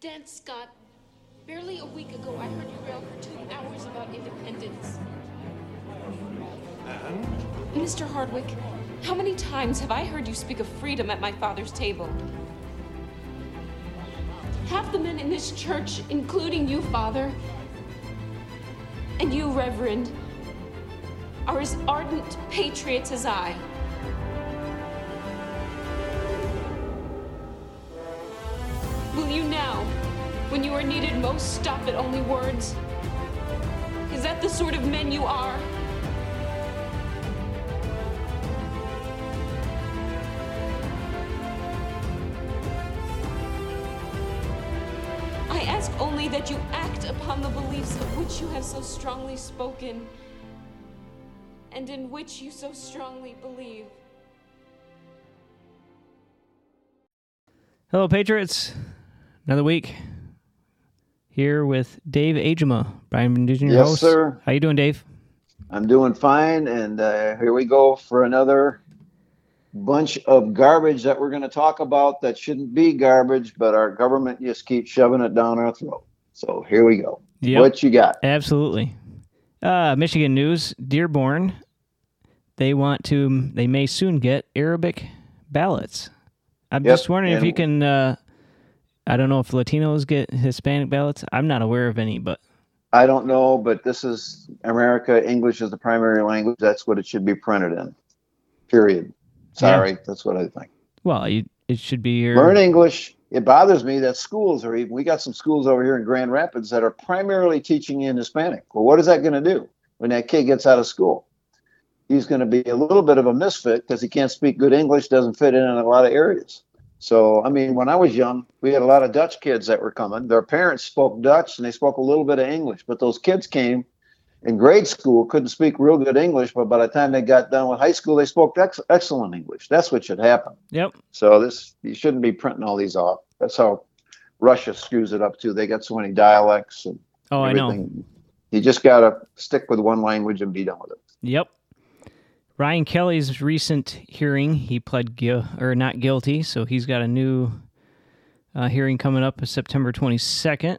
Dan Scott, barely a week ago I heard you rail for two hours about independence. And? Mr. Hardwick, how many times have I heard you speak of freedom at my father's table? Half the men in this church, including you, Father, and you, Reverend, are as ardent patriots as I. are stop at only words? Is that the sort of men you are? I ask only that you act upon the beliefs of which you have so strongly spoken and in which you so strongly believe. Hello, Patriots. Another week here with Dave Agema, Brian your Yes, host. sir. How you doing, Dave? I'm doing fine, and uh, here we go for another bunch of garbage that we're going to talk about that shouldn't be garbage, but our government just keeps shoving it down our throat. So here we go. Yep. What you got? Absolutely. Uh, Michigan news: Dearborn. They want to. They may soon get Arabic ballots. I'm Yep, just wondering if you can. Uh, I don't know if Latinos get Hispanic ballots. I'm not aware of any, but I don't know, but this is America. English is the primary language. That's what it should be printed in. Period. Sorry, that's what I think. well, you, it should be your. Learn English. It bothers me that schools are even. We got some schools over here in Grand Rapids that are primarily teaching in Hispanic. Well, what is that going to do when that kid gets out of school? He's going to be a little bit of a misfit because he can't speak good English, doesn't fit in in a lot of areas. So, I mean, when I was young, we had a lot of Dutch kids that were coming. Their parents spoke Dutch and they spoke a little bit of English, but those kids came in grade school, couldn't speak real good English, but by the time they got done with high school, they spoke ex- excellent English. That's what should happen. Yep. So this you shouldn't be printing all these off. That's how Russia screws it up too. They got so many dialects and Oh, I know. You just gotta stick with one language and be done with it. Yep. Ryan Kelley's recent hearing, he pled gui- or not guilty, so he's got a new uh, hearing coming up September 22nd.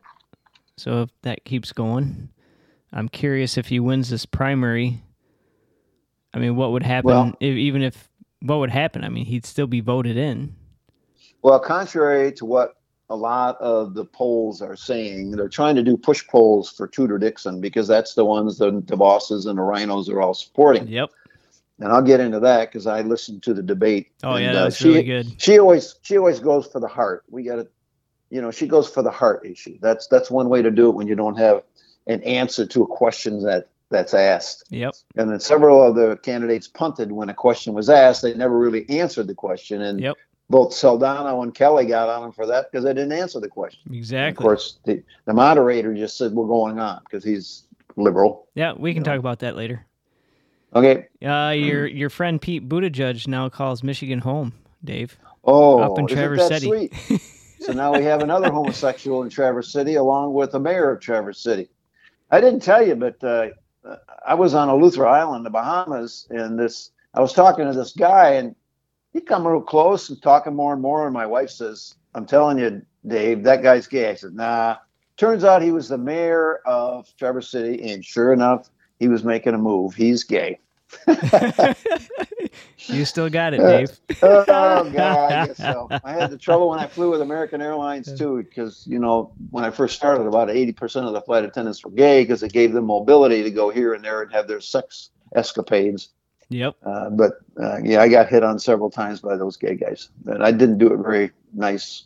So if that keeps going, I'm curious if he wins this primary. I mean, what would happen Well- if, even if what would happen? I mean, he'd still be voted in. Well, contrary to what a lot of the polls are saying, they're trying to do push polls for Tudor Dixon because that's the ones the, the bosses and the rhinos are all supporting. Yep. And I'll get into that because I listened to the debate. Oh and, yeah, uh, she, really good. she always she always goes for the heart. We got to, you know, she goes for the heart issue. That's that's one way to do it when you don't have an answer to a question that that's asked. Yep. And then several of the candidates punted when a question was asked. They never really answered the question, and Yep. both Soldano and Kelley got on them for that because they didn't answer the question. And Exactly. of course, the, the moderator just said we're going on because he's liberal. Yeah, we can you know. talk about that later. Okay. Uh, your your friend Pete Buttigieg now calls Michigan home, Dave. Oh, Up in Traverse City. sweet? so now we have another homosexual in Traverse City, along with the mayor of Traverse City. I didn't tell you, but uh, I was on Eleuthera Island, the Bahamas, and this. I was talking to this guy, and he come real close and talking more and more. And my wife says, "I'm telling you, Dave, that guy's gay." I said, "Nah." Turns out he was the mayor of Traverse City, and sure enough, he was making a move. He's gay. you still got it, Dave. oh god, I guess so. I had the trouble when I flew with American Airlines too, because you know when I first started, about eighty percent of the flight attendants were gay because it gave them mobility to go here and there and have their sex escapades. Yep. Uh, but uh, yeah, I got hit on several times by those gay guys, and I didn't do it very nice.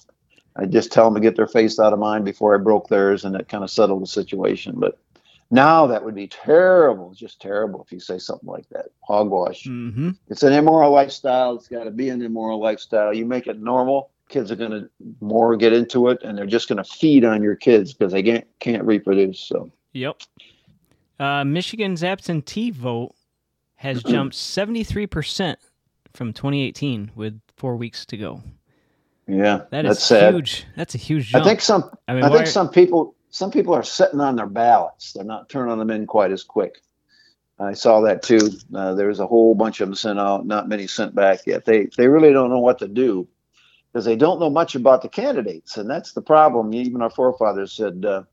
I just tell them to get their face out of mine before I broke theirs, and it kind of settled the situation. But now that would be terrible, just terrible if you say something like that. Hogwash Mm-hmm. it's an immoral lifestyle. It's got to be an immoral lifestyle. You make it normal, kids are going to more get into it, and they're just going to feed on your kids because they can't can't reproduce. So Yep. Uh, Michigan's absentee vote has jumped 73% from 2018 with four weeks to go. yeah, That is that's sad. huge. That's a huge I think some I mean, I think some people some people are sitting on their ballots. They're not turning them in quite as quick. I saw that too. Uh, there was a whole bunch of them sent out, not many sent back yet. They they really don't know what to do. because they don't know much about the candidates, and that's the problem. Even our forefathers said, uh,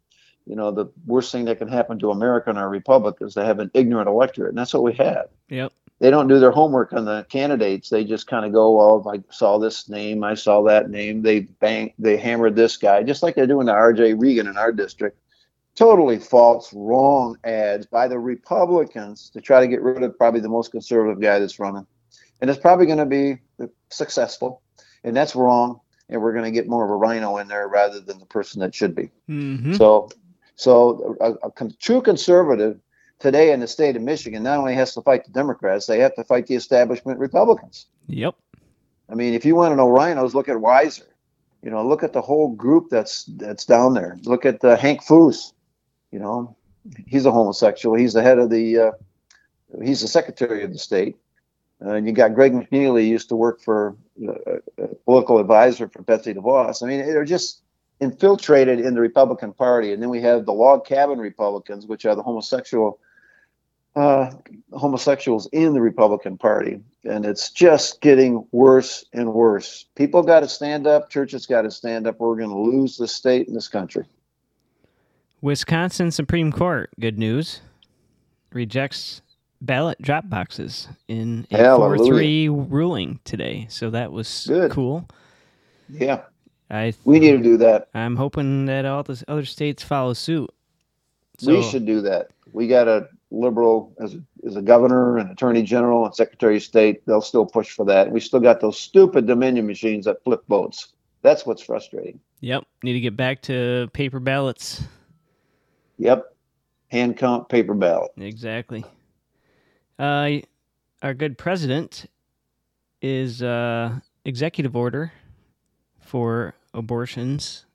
you know, the worst thing that can happen to America and our republic is to have an ignorant electorate, and that's what we have. Yep. They don't do their homework on the candidates. They just kind of go, "Well, I saw this name, I saw that name. They bang, they hammered this guy, just like they're doing to R.J. Regan in our district." Totally false, wrong ads by the Republicans to try to get rid of probably the most conservative guy that's running, and it's probably going to be successful, and that's wrong. And we're going to get more of a rhino in there rather than the person that should be. Mm-hmm. So, so a, a con- true conservative today in the state of Michigan not only has to fight the Democrats, they have to fight the establishment Republicans. Yep. I mean, if you want to know RINOs, look at Weiser. You know, look at the whole group that's that's down there. Look at uh, Hank Foose. You know, he's a homosexual. He's the head of the. Uh, he's the secretary of the state. Uh, and you got Greg McNeilly used to work for uh, a political advisor for Betsy DeVos. I mean, they're just infiltrated in the Republican Party. And then we have the log cabin Republicans, which are the homosexual uh, homosexuals in the Republican Party, and it's just getting worse and worse. People got to stand up. Churches got to stand up. We're going to lose the state in this country. Wisconsin Supreme Court, good news, rejects ballot drop boxes in a Hallelujah. 4 3 ruling today. So that was Good. cool. Yeah, I, we need to do that. I'm hoping that all the other states follow suit. we should do that. We got a liberal as a, as a governor and attorney general and secretary of state. They'll still push for that. We still got those stupid Dominion machines that flip votes. That's what's frustrating. Yep. Need to get back to paper ballots. Yep, hand count paper ballot. Exactly. Uh, our good president is uh, executive order for abortions,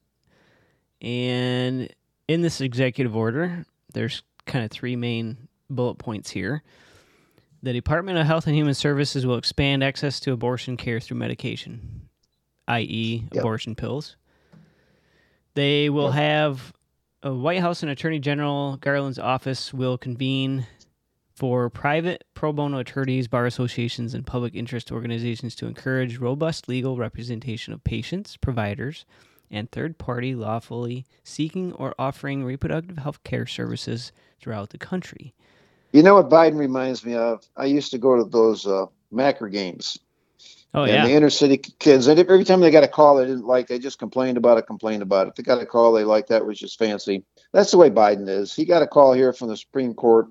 and in this executive order, there's kind of three main bullet points here. The Department of Health and Human Services will expand access to abortion care through medication, i.e., Yep. abortion pills. They will Yep. have a White House and Attorney General Garland's office will convene for private pro bono attorneys, bar associations, and public interest organizations to encourage robust legal representation of patients, providers, and third party lawfully seeking or offering reproductive health care services throughout the country. You know what Biden reminds me of? I used to go to those uh, Macker games. Oh, and yeah. the inner city kids, and every time they got a call they didn't like, they just complained about it, complained about it. They got a call they liked, that was just fancy. That's the way Biden is. He got a call here from the Supreme Court,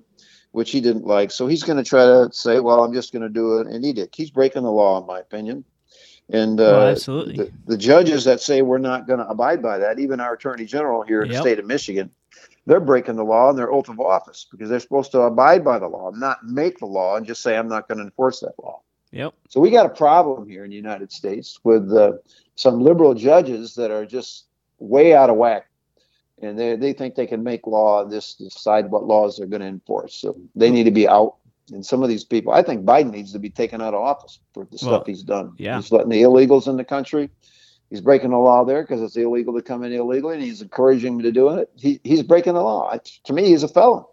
which he didn't like. So he's going to try to say, well, I'm just going to do it. And he did. He's breaking the law, in my opinion. And uh, Oh, absolutely. the, the judges that say we're not going to abide by that, even our attorney general here in the state of Michigan, they're breaking the law in their oath of office because they're supposed to abide by the law, not make the law and just say, I'm not going to enforce that law. Yep. So we got a problem here in the United States with uh, some liberal judges that are just way out of whack, and they they think they can make law and just decide what laws they're going to enforce. So they need to be out. And some of these people, I think Biden needs to be taken out of office for the Well, stuff he's done. yeah. He's letting the illegals in the country. He's breaking the law there because it's illegal to come in illegally, and he's encouraging them to do it. He, he's breaking the law. To me, he's a felon.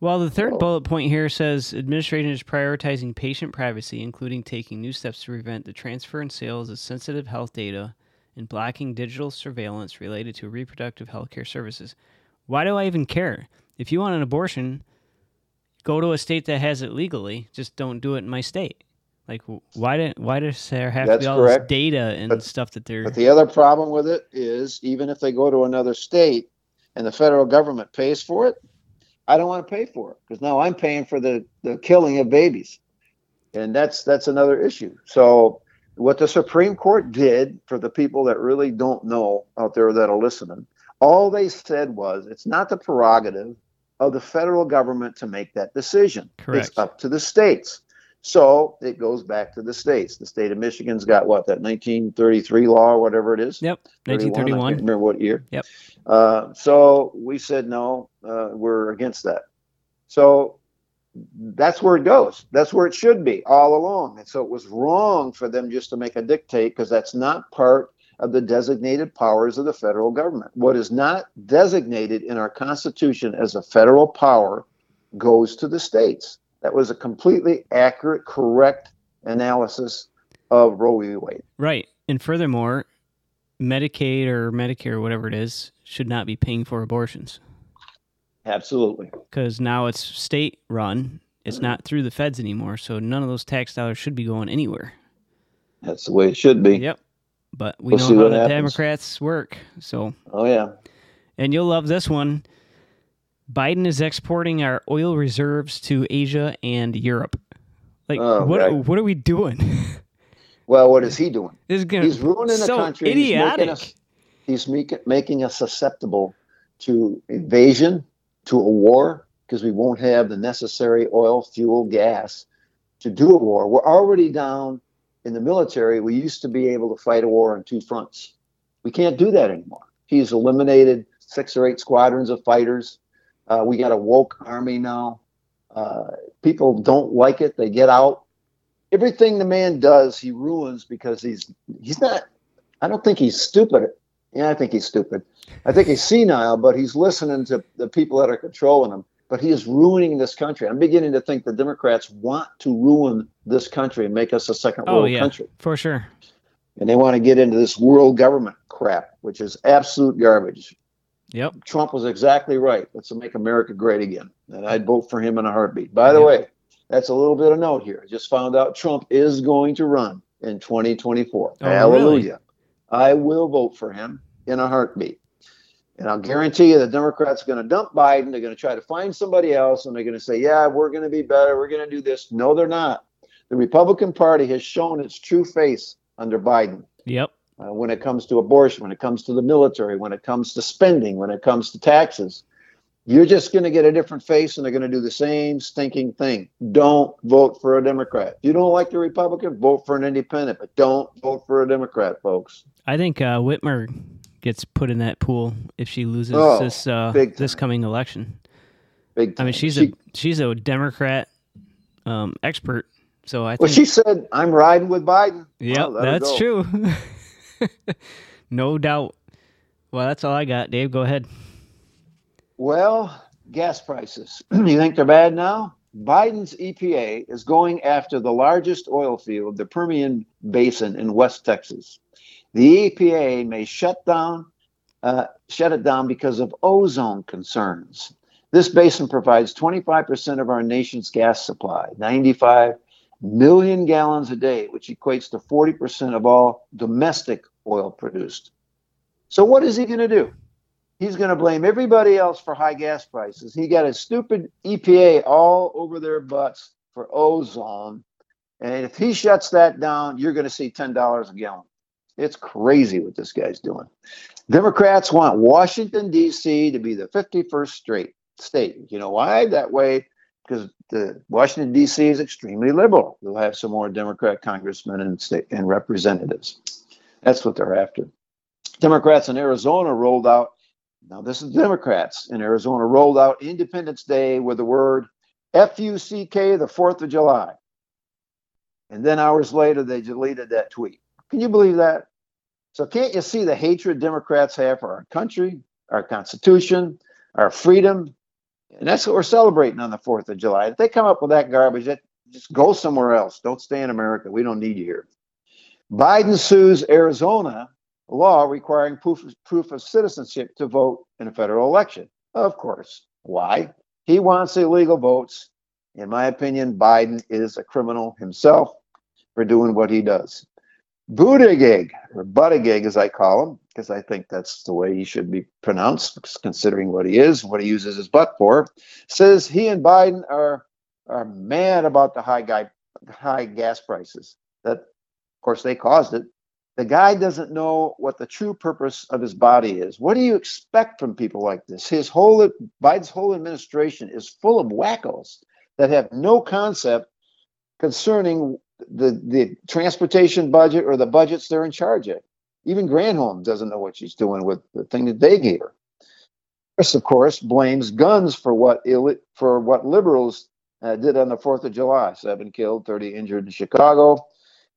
Well, the third bullet point here says administration is prioritizing patient privacy, including taking new steps to prevent the transfer and sales of sensitive health data and blocking digital surveillance related to reproductive health care services. Why do I even care? If you want an abortion, go to a state that has it legally. Just don't do it in my state. Like, wh- why do why does there have That's to be all correct. this data and But- stuff that they're? But the other problem with it is even if they go to another state and the federal government pays for it, I don't want to pay for it because now I'm paying for the, the killing of babies. And that's that's another issue. So what the Supreme Court did for the people that really don't know out there that are listening, all they said was it's not the prerogative of the federal government to make that decision. Correct. It's up to the states. So it goes back to the states. The state of Michigan's got what that 1933 law or whatever it is. yep, 31, I can't 1931. remember what year. Yep. Uh, so we said no, uh, we're against that. So that's where it goes. That's where it should be all along. And so it was wrong for them just to make a dictate because that's not part of the designated powers of the federal government. What is not designated in our Constitution as a federal power goes to the states. That was a completely accurate, correct analysis of Roe v. Wade. Right. And furthermore, Medicaid or Medicare or whatever it is should not be paying for abortions Absolutely. because now it's state run. It's not through the feds anymore, so none of those tax dollars should be going anywhere. That's the way it should be. Yep. But we We'll know how the happens. Democrats work. So, Oh yeah. and you'll love this one. Biden is exporting our oil reserves to Asia and Europe. Like, Oh, what? right. What are we doing? Well, what is he doing? is gonna He's ruining the country. Idiotic. He's making us, he's making us susceptible to invasion, to a war, because we won't have the necessary oil, fuel, gas to do a war. We're already down in the military. We used to be able to fight a war on two fronts. We can't do that anymore. He's eliminated six or eight squadrons of fighters. Uh, we got a woke army now. Uh, people don't like it. They get out everything the man does, he ruins because he's he's not. I don't think he's stupid. Yeah, I think he's stupid. I think he's senile, but he's listening to the people that are controlling him. But he is ruining this country. I'm beginning to think the Democrats want to ruin this country and make us a second Oh world yeah, country. for sure. And they want to get into this world government crap, which is absolute garbage. Yep. Trump was exactly right. Let's make America great again. And I'd vote for him in a heartbeat. By the Yep. way, that's a little bit of note here. I just found out Trump is going to run in 2024. Oh, Hallelujah. I will vote for him in a heartbeat. And I'll guarantee you the Democrats are going to dump Biden. They're going to try to find somebody else and they're going to say, yeah, we're going to be better. We're going to do this. No, they're not. The Republican Party has shown its true face under Biden Yep. Uh, when it comes to abortion, when it comes to the military, when it comes to spending, when it comes to taxes. You're just going to get a different face and they're going to do the same stinking thing. Don't vote for a Democrat. If you don't like the Republican, vote for an independent, but don't vote for a Democrat, folks. I think uh, Whitmer gets put in that pool if she loses Oh, this uh, this coming election. Big I mean, she's she, a she's a Democrat um, expert, so I think well, she said, I'm riding with Biden. Yep, Well, that's go. true. no doubt. Well, that's all I got. Dave, go ahead. Well, gas prices. you think they're bad now? Biden's EPA is going after the largest oil field, the Permian Basin in West Texas. The EPA may shut down, uh, shut it down because of ozone concerns. This basin provides 25% of our nation's gas supply, 95 million gallons a day, which equates to 40% of all domestic oil produced. So, what is he going to do? He's going to blame everybody else for high gas prices. He got a stupid EPA all over their butts for ozone. And if he shuts that down, you're going to see $10 a gallon. It's crazy what this guy's doing. Democrats want Washington, D.C. to be the 51st straight state. You know why? That way, because the Washington, D.C. is extremely liberal. We'll have some more Democrat congressmen and, state, and representatives. That's what they're after. Democrats in Arizona rolled out now, this is Democrats in Arizona rolled out Independence Day with the word F U C K, the 4th of July. And then hours later, they deleted that tweet. Can you believe that? So, can't you see the hatred Democrats have for our country, our Constitution, our freedom? And that's what we're celebrating on the 4th of July. If they come up with that garbage, that, just go somewhere else. Don't stay in America. We don't need you here. Biden sues Arizona law requiring proof, proof of citizenship to vote in a federal election. Of course. Why? He wants illegal votes. In my opinion, Biden is a criminal himself for doing what he does. Buttigieg, or Buttigieg as I call him, because I think that's the way he should be pronounced, considering what he is, what he uses his butt for, says he and Biden are, are mad about the high, guy, high gas prices. That, of course, they caused it. The guy doesn't know what the true purpose of his body is. What do you expect from people like this? His whole Biden's whole administration is full of wackos that have no concept concerning the the transportation budget or the budgets they're in charge of. Even Granholm doesn't know what she's doing with the thing that they gave her. Chris, of course, blames guns for what Ill- for what liberals uh, did on the Fourth of July: seven killed, thirty injured in Chicago.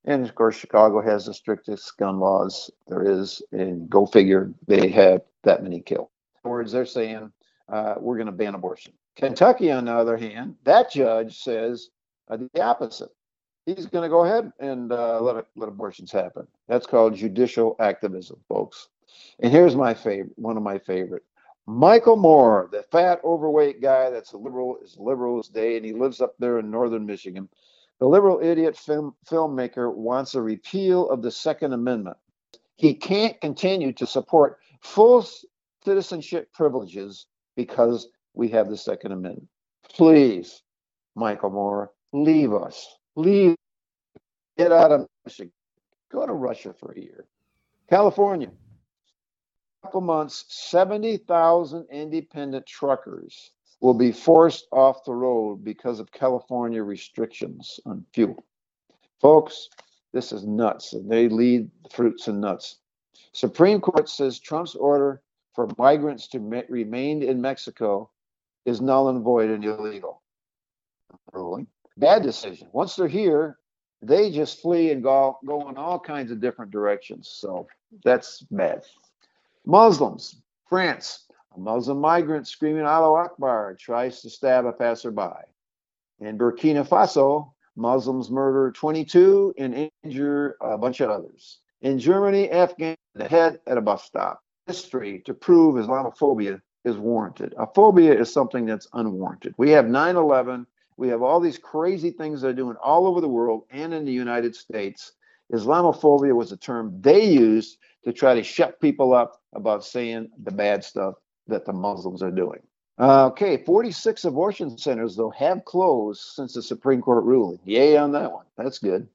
And of course, Chicago has the strictest gun laws there is. And go figure, they have that many killed. In other words, they're saying uh, we're going to ban abortion. Kentucky, on the other hand, that judge says uh, the opposite. he's going to go ahead and uh, let let abortions happen. That's called judicial activism, folks. And here's my favorite, one of my favorite. Michael Moore, the fat, overweight guy that's a liberal, is liberal as day, and he lives up there in northern Michigan. The liberal idiot film, filmmaker wants a repeal of the Second Amendment. He can't continue to support full citizenship privileges because we have the Second Amendment. Please, Michael Moore, leave us. Leave. Get out of Michigan. Go to Russia for a year. California. A Couple months, 70,000 independent truckers will be forced off the road because of California restrictions on fuel. Folks, this is nuts, they lead fruits and nuts. Supreme Court says Trump's order for migrants to me- remain in Mexico is null and void and illegal. Ruling. Bad decision. Once they're here, they just flee and go, go in all kinds of different directions. So that's bad. Muslims, France, a Muslim migrant screaming Allahu Akbar tries to stab a passerby. In Burkina Faso, Muslims murder 22 and injure a bunch of others. In Germany, Afghan head at a bus stop. History to prove Islamophobia is warranted. A phobia is something that's unwarranted. We have 9 11. We have all these crazy things they're doing all over the world and in the United States. Islamophobia was a term they used to try to shut people up about saying the bad stuff that the Muslims are doing. Uh, okay, 46 abortion centers, though, have closed since the Supreme Court ruling. Yay on that one. That's good.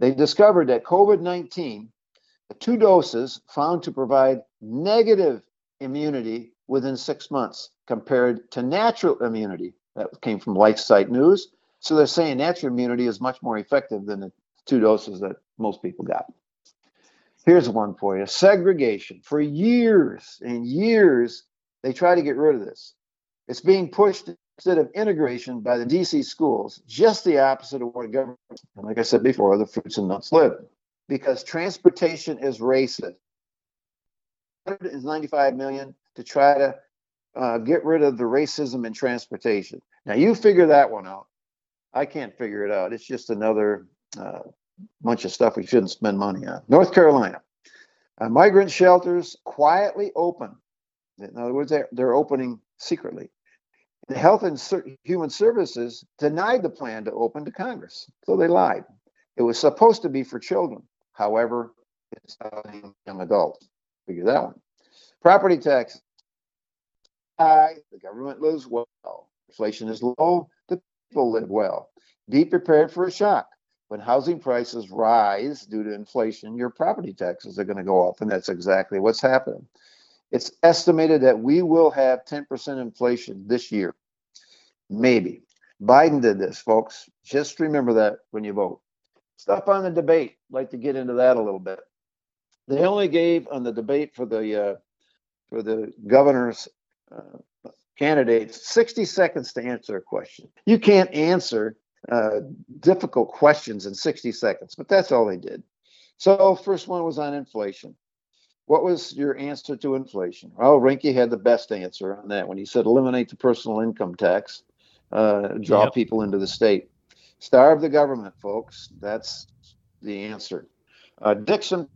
They discovered that COVID 19, the two doses found to provide negative immunity within six months compared to natural immunity. That came from LifeSite News. So they're saying natural immunity is much more effective than the two doses that most people got. Here's one for you segregation. For years and years, they try to get rid of this. It's being pushed instead of integration by the DC schools, just the opposite of what government, like I said before, the fruits and nuts live. Because transportation is racist. 195 million to try to uh, get rid of the racism in transportation. Now you figure that one out. I can't figure it out. It's just another uh, bunch of stuff we shouldn't spend money on. North Carolina, uh, migrant shelters quietly open. In other words, they're, they're opening secretly. The Health and Human Services denied the plan to open to Congress, so they lied. It was supposed to be for children. However, it's young adults. Figure that one. Property tax. High. The government lives well. Inflation is low. The people live well. Be prepared for a shock when housing prices rise due to inflation, your property taxes are going to go up. And that's exactly what's happening. It's estimated that we will have 10% inflation this year. Maybe. Biden did this, folks. Just remember that when you vote. Stuff on the debate. I'd like to get into that a little bit. They only gave on the debate for the uh, for the governor's uh, candidates 60 seconds to answer a question. You can't answer uh, difficult questions in 60 seconds, but that's all they did. So, first one was on inflation. What was your answer to inflation? Well, Rinke had the best answer on that when he said eliminate the personal income tax, uh, draw yep. people into the state. Starve the government, folks. That's the answer. Uh, Dixon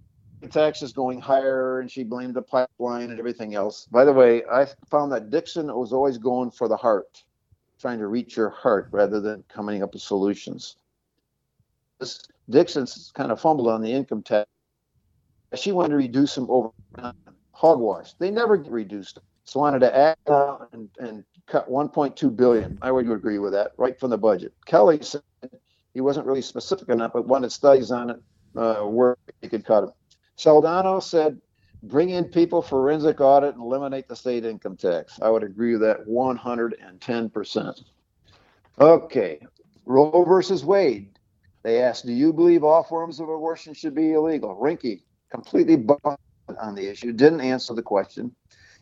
tax is going higher, and she blamed the pipeline and everything else. By the way, I found that Dixon was always going for the heart trying to reach your heart rather than coming up with solutions. This Dixon's kind of fumbled on the income tax. She wanted to reduce them over hogwash. They never get reduced. So wanted to add and, and cut 1.2 billion. I would agree with that right from the budget. Kelley said he wasn't really specific enough, but wanted studies on it uh, where he could cut it. Soldano said bring in people forensic audit and eliminate the state income tax. I would agree with that 110%. Okay, Roe versus Wade. They asked, Do you believe all forms of abortion should be illegal? Rinke completely bumped on the issue, didn't answer the question.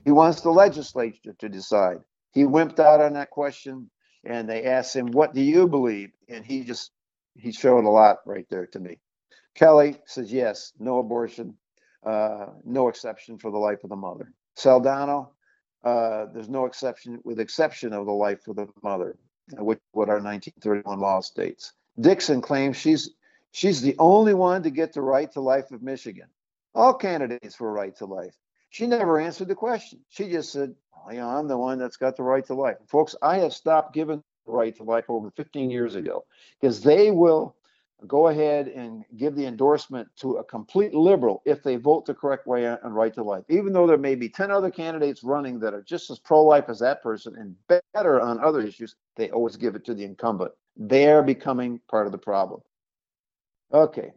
He wants the legislature to decide. He wimped out on that question and they asked him, What do you believe? And he just he showed a lot right there to me. Kelley says yes, no abortion, uh, no exception for the life of the mother. Soldano, uh, there's no exception, with exception of the life of the mother, which what our 1931 law states. Dixon claims she's she's the only one to get the right to life of Michigan. All candidates for right to life. She never answered the question. She just said, oh, yeah, I'm the one that's got the right to life. Folks, I have stopped giving the right to life over 15 years ago because they will go ahead and give the endorsement to a complete liberal if they vote the correct way on right to life. Even though there may be 10 other candidates running that are just as pro life as that person and better on other issues, they always give it to the incumbent. They're becoming part of the problem. Okay.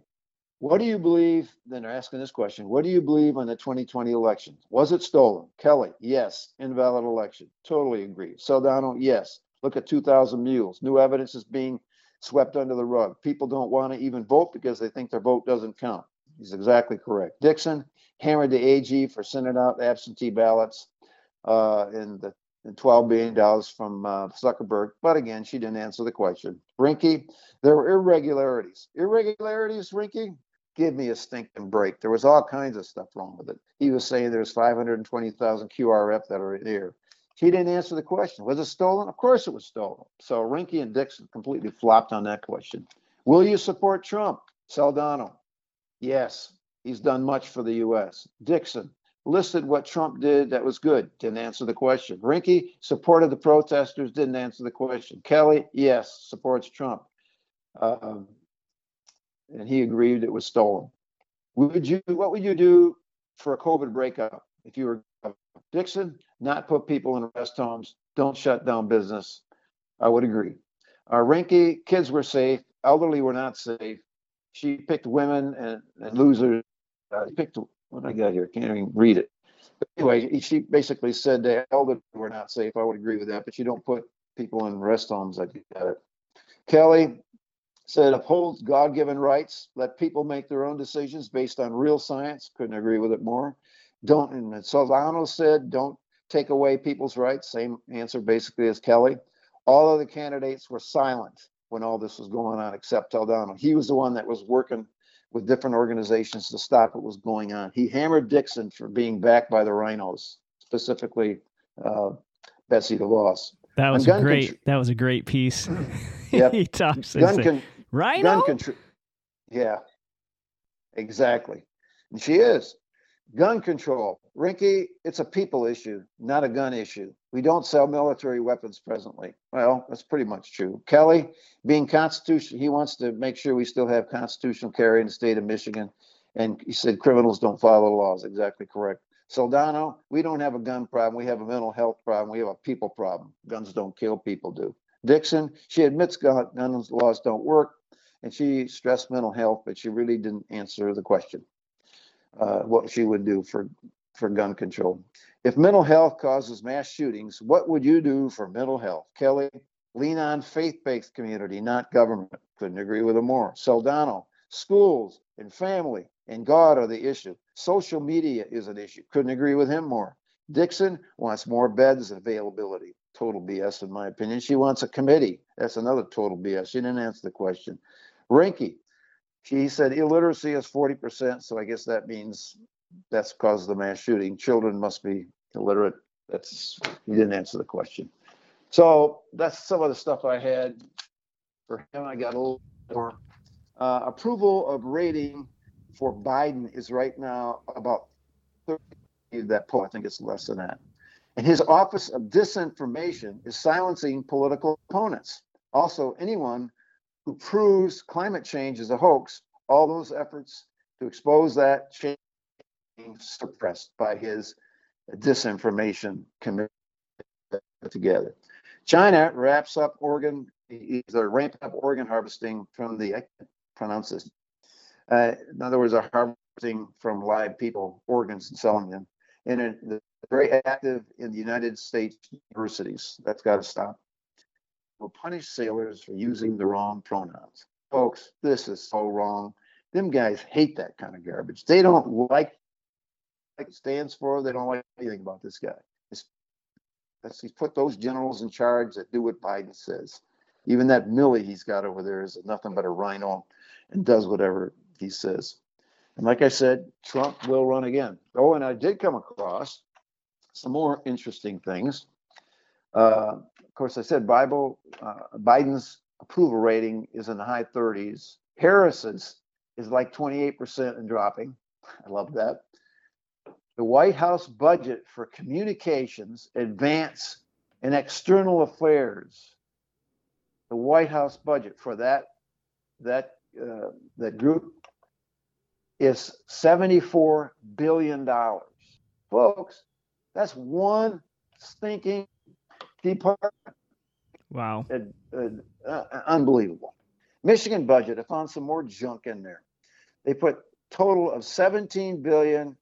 What do you believe? Then they're asking this question What do you believe on the 2020 election? Was it stolen? Kelley, yes. Invalid election. Totally agree. Soldano, yes. Look at 2,000 mules. New evidence is being swept under the rug. People don't want to even vote because they think their vote doesn't count. He's exactly correct. Dixon hammered the AG for sending out absentee ballots uh, in the and $12 billion from uh, Zuckerberg. But again, she didn't answer the question. Rinke, there were irregularities. Irregularities, Rinke? Give me a stinking break. There was all kinds of stuff wrong with it. He was saying there's 520,000 QRF that are in here. He didn't answer the question. Was it stolen? Of course it was stolen. So Rinke and Dixon completely flopped on that question. Will you support Trump? Soldano. Yes, he's done much for the U.S. Dixon listed what Trump did that was good. Didn't answer the question. Rinke supported the protesters. Didn't answer the question. Kelley, yes, supports Trump. Um, and he agreed it was stolen. Would you? What would you do for a COVID breakup if you were Dixon? not put people in rest homes, don't shut down business. I would agree. Uh, Rinke, kids were safe, elderly were not safe. She picked women and, and losers. Uh, picked what I got here, can't even read it. But anyway, she basically said the elderly were not safe. I would agree with that, but you don't put people in rest homes. I get it. Kelley said upholds God-given rights, let people make their own decisions based on real science. Couldn't agree with it more. Don't and Soldano said don't take away people's rights. Same answer basically as Kelley. All of the candidates were silent when all this was going on, except Soldano. He was the one that was working with different organizations to stop what was going on. He hammered Dixon for being backed by the rhinos, specifically uh, Betsy DeVos. That was great. Contr- that was a great piece. yep. he talks. Gun con- RINO. Gun contr- yeah, exactly. And she is. Gun control. Rinke, it's a people issue, not a gun issue. We don't sell military weapons presently. Well, that's pretty much true. Kelley, being constitutional, he wants to make sure we still have constitutional carry in the state of Michigan. And he said criminals don't follow the laws. Exactly correct. Soldano, we don't have a gun problem. We have a mental health problem. We have a people problem. Guns don't kill, people do. Dixon, she admits gun laws don't work, and she stressed mental health, but she really didn't answer the question uh, what she would do for for gun control. If mental health causes mass shootings, what would you do for mental health? Kelley, lean on faith-based community, not government. Couldn't agree with him more. Soldano, schools and family and God are the issue. Social media is an issue. Couldn't agree with him more. Dixon wants more beds availability. Total BS, in my opinion. She wants a committee. That's another total BS. She didn't answer the question. Rinke, she said illiteracy is 40%, so I guess that means that's caused the mass shooting. Children must be illiterate. That's he didn't answer the question. So that's some of the stuff I had for him. I got a little more. Uh, approval of rating for Biden is right now about 30. That poll, I think it's less than that. And his Office of Disinformation is silencing political opponents. Also, anyone who proves climate change is a hoax, all those efforts to expose that change suppressed by his disinformation committee together. China wraps up organ, either ramp up organ harvesting from the, I can't pronounce this. Uh, in other words, are harvesting from live people organs and selling them. And they're very active in the United States universities. That's got to stop will punish sailors for using the wrong pronouns. Folks, this is so wrong. Them guys hate that kind of garbage. They don't like like it stands for. They don't like anything about this guy. He's put those generals in charge that do what Biden says. Even that Milley he's got over there is nothing but a rhino and does whatever he says. And like I said, Trump will run again. Oh, and I did come across some more interesting things. Uh, of course, I said Bible, uh, Biden's approval rating is in the high 30s. Harris's is like 28% and dropping. I love that. The White House budget for communications, advance, and external affairs. The White House budget for that that uh, that group is 74 billion dollars. Folks, that's one stinking department. Wow. Uh, uh, uh, unbelievable. Michigan budget, I found some more junk in there. They put total of 17 billion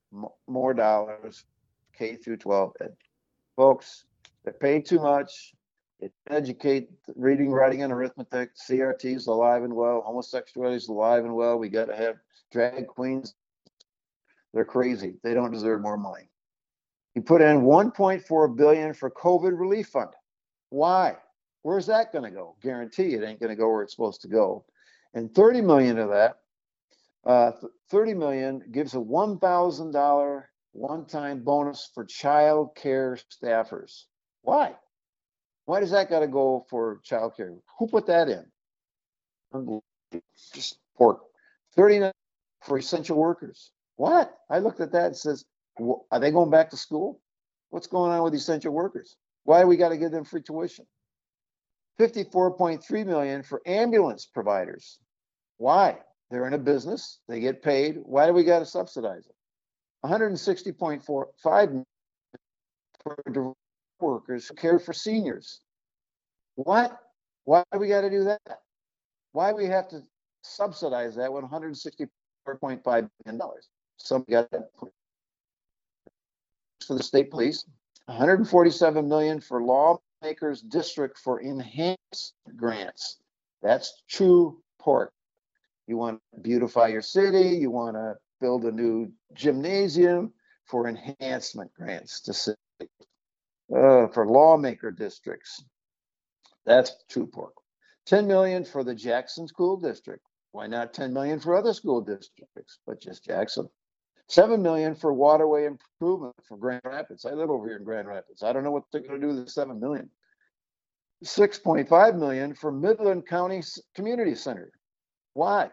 more dollars K through 12 ed. Folks, they're paying too much. It educate reading, writing, and arithmetic. CRT is alive and well. Homosexuality is alive and well. We got to have drag queens. They're crazy. They don't deserve more money. He put in 1.4 billion for COVID relief fund. Why? Where's that going to go? Guarantee it ain't going to go where it's supposed to go. And 30 million of that, uh, 30 million gives a $1,000 one-time bonus for child care staffers. Why? Why does that got to go for child care? Who put that in? Just pork. 39 for essential workers. What? I looked at that and says, are they going back to school? What's going on with essential workers? Why do we got to give them free tuition? 54.3 million for ambulance providers. Why? They're in a business, they get paid. Why do we got to subsidize it? 160.45 for workers who care for seniors. What? Why do we got to do that? Why do we have to subsidize that with 164.5 billion dollars? Some got that for the state police, 147 million for lawmakers district for enhanced grants. That's true pork. You want to beautify your city, you want to build a new gymnasium for enhancement grants to city, uh, for lawmaker districts. That's true pork. 10 million for the Jackson School District. Why not 10 million for other school districts, but just Jackson? Seven million for waterway improvement for Grand Rapids. I live over here in Grand Rapids. I don't know what they're going to do with the seven million. 6.5 million for Midland County Community Center. Why?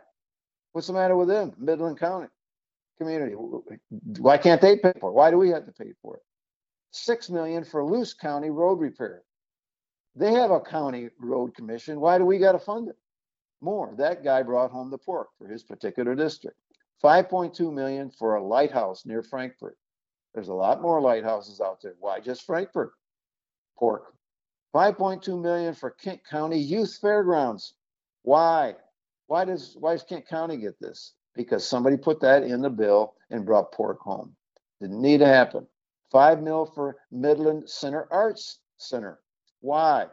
What's the matter with them? Midland County community. Why can't they pay for it? Why do we have to pay for it? Six million for Luce County road repair. They have a county road commission. Why do we got to fund it? More. That guy brought home the pork for his particular district. 5.2 million for a lighthouse near Frankfort. There's a lot more lighthouses out there. Why just Frankfort? Pork. 5.2 million for Kent County Youth Fairgrounds. Why? Why does why does Kent County get this? Because somebody put that in the bill and brought pork home. Didn't need to happen. Five mil for Midland Center Arts Center. Why?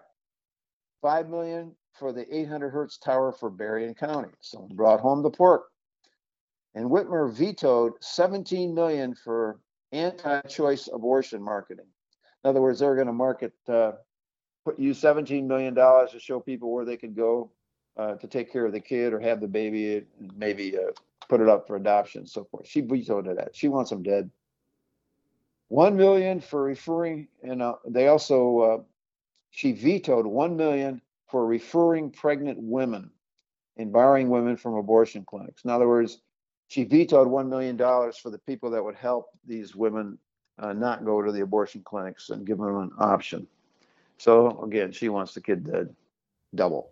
Five million for the 800 hertz tower for Berrien County. Someone brought home the pork and Whitmer vetoed 17 million for anti-choice abortion marketing. In other words, they're going to market, uh, put use 17 million dollars to show people where they could go uh, to take care of the kid or have the baby, maybe uh, put it up for adoption, and so forth. She vetoed that. She wants them dead. One million for referring, and uh, they also uh, she vetoed one million for referring pregnant women and barring women from abortion clinics. In other words, she vetoed $1 million for the people that would help these women uh, not go to the abortion clinics and give them an option. So again, she wants the kid dead double.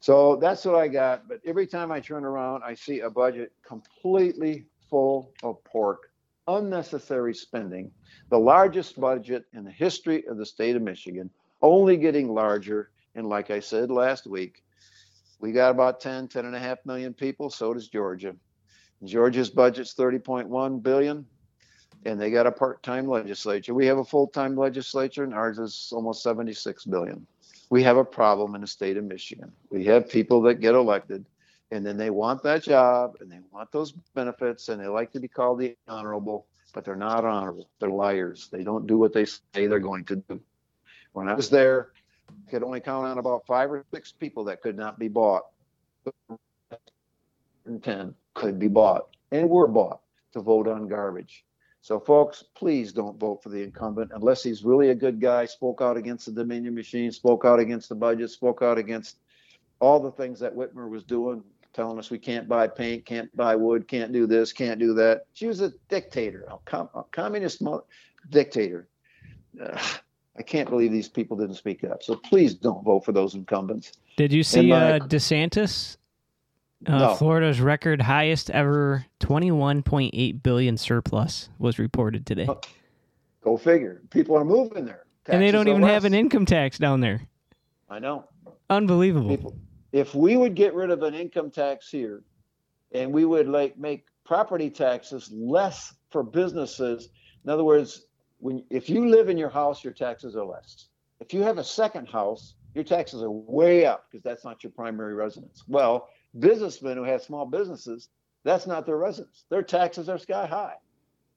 So that's what I got. But every time I turn around, I see a budget completely full of pork, unnecessary spending, the largest budget in the history of the state of Michigan, only getting larger. And like I said last week, we got about 10, 10 and a half million people. So does Georgia. Georgia's budget's 30.1 billion and they got a part-time legislature. We have a full-time legislature and ours is almost 76 billion. We have a problem in the state of Michigan. We have people that get elected and then they want that job and they want those benefits and they like to be called the honorable, but they're not honorable. They're liars. They don't do what they say they're going to do. When I was there, I could only count on about five or six people that could not be bought. 10 could be bought and were bought to vote on garbage. So, folks, please don't vote for the incumbent unless he's really a good guy, spoke out against the Dominion machine, spoke out against the budget, spoke out against all the things that Whitmer was doing, telling us we can't buy paint, can't buy wood, can't do this, can't do that. She was a dictator, a, com- a communist mo- dictator. I can't believe these people didn't speak up. So please don't vote for those incumbents. Did you see my- uh, DeSantis? Uh, No. Florida's record highest ever 21.8 billion surplus was reported today. Oh, Go figure. People are moving there. and they don't even have an income tax down there. I know. Unbelievable. people if we would get rid of an income tax here and we would like make property taxes less for businesses in other words when if you live in your house your taxes are less if you have a second house your taxes are way up because that's not your primary residence well businessmen who have small businesses that's not their residence their taxes are sky high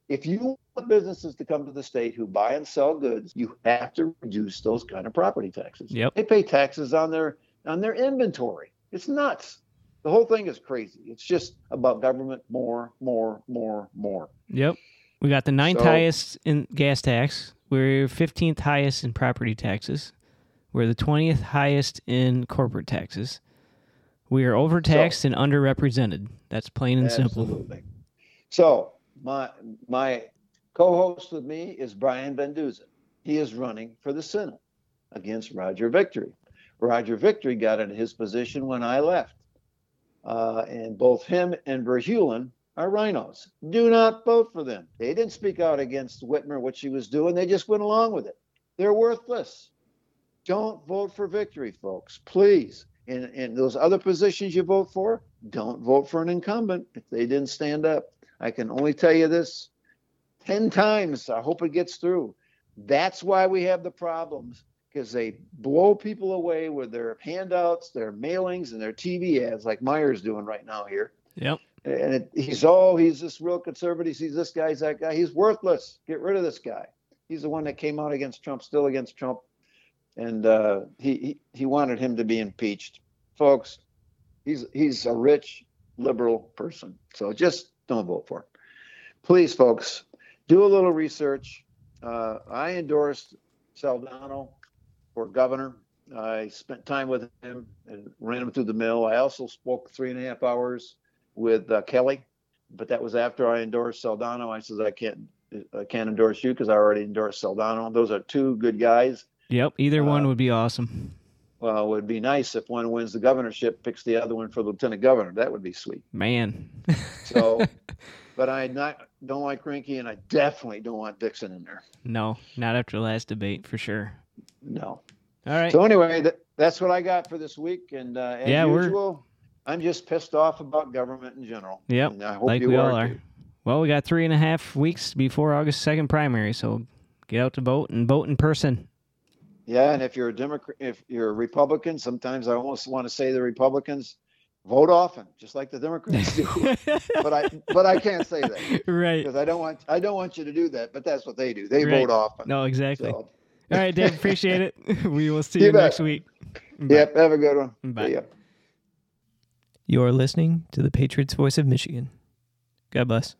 if you want businesses to come to the state who buy and sell goods you have to reduce those kind of property taxes Yep. they pay taxes on their on their inventory. It's nuts. The whole thing is crazy. It's just about government more, more, more, more. Yep. We got the ninth So- highest in gas tax. We're 15th highest in property taxes. We're the 20th highest in corporate taxes. We are overtaxed and underrepresented. That's plain and simple. Absolutely. So my my co-host with me is Brian Van Duzen. He is running for the Senate against Roger Victory. Roger Victory got into his position when I left. Uh, and both him and Verheulen are rhinos. Do not vote for them. They didn't speak out against Whitmer, what she was doing. They just went along with it. They're worthless. Don't vote for Victory, folks, please. And, and those other positions you vote for, don't vote for an incumbent if they didn't stand up. I can only tell you this 10 times. I hope it gets through. That's why we have the problems because they blow people away with their handouts, their mailings, and their TV ads, like Meijer's doing right now here. Yep. And it, he's oh, he's this real conservative. He's this guy, he's that guy. He's worthless. Get rid of this guy. He's the one that came out against Trump, still against Trump, and uh, he, he wanted him to be impeached. Folks, he's he's a rich liberal person, so just don't vote for him. Please, folks, do a little research. Uh, I endorsed Soldano for governor. I spent time with him and ran him through the mill. I also spoke three and a half hours with uh, Kelley, but that was after I endorsed Soldano. I says I can't I can't endorse you because I already endorsed Soldano. Those are two good guys. Yep. Either one Uh, would be awesome. Well, it would be nice if one wins the governorship, picks the other one for lieutenant governor. That would be sweet. Man. So, but I not don't like Rinke, and I definitely don't want Dixon in there. no, not after the last debate for sure. No. All right. So anyway, that, that's what I got for this week, and uh, as Yeah, we're- usual, I'm just pissed off about government in general. Yep, And I hope like you we are all are. too. Well, we got three and a half weeks before August 2nd primary, so get out to vote and vote in person. Yeah, and if you're a Democrat, if you're a Republican, sometimes I almost want to say the Republicans vote often, just like the Democrats do. but I but I can't say that right. because I don't want I don't want you to do that. But that's what they do. They Right. vote often. No, exactly. So, All right, Dave, appreciate it. We will see You you, next week. Bye. yep. Have a good one. Bye. See. You're listening to the Patriots Voice of Michigan. God bless.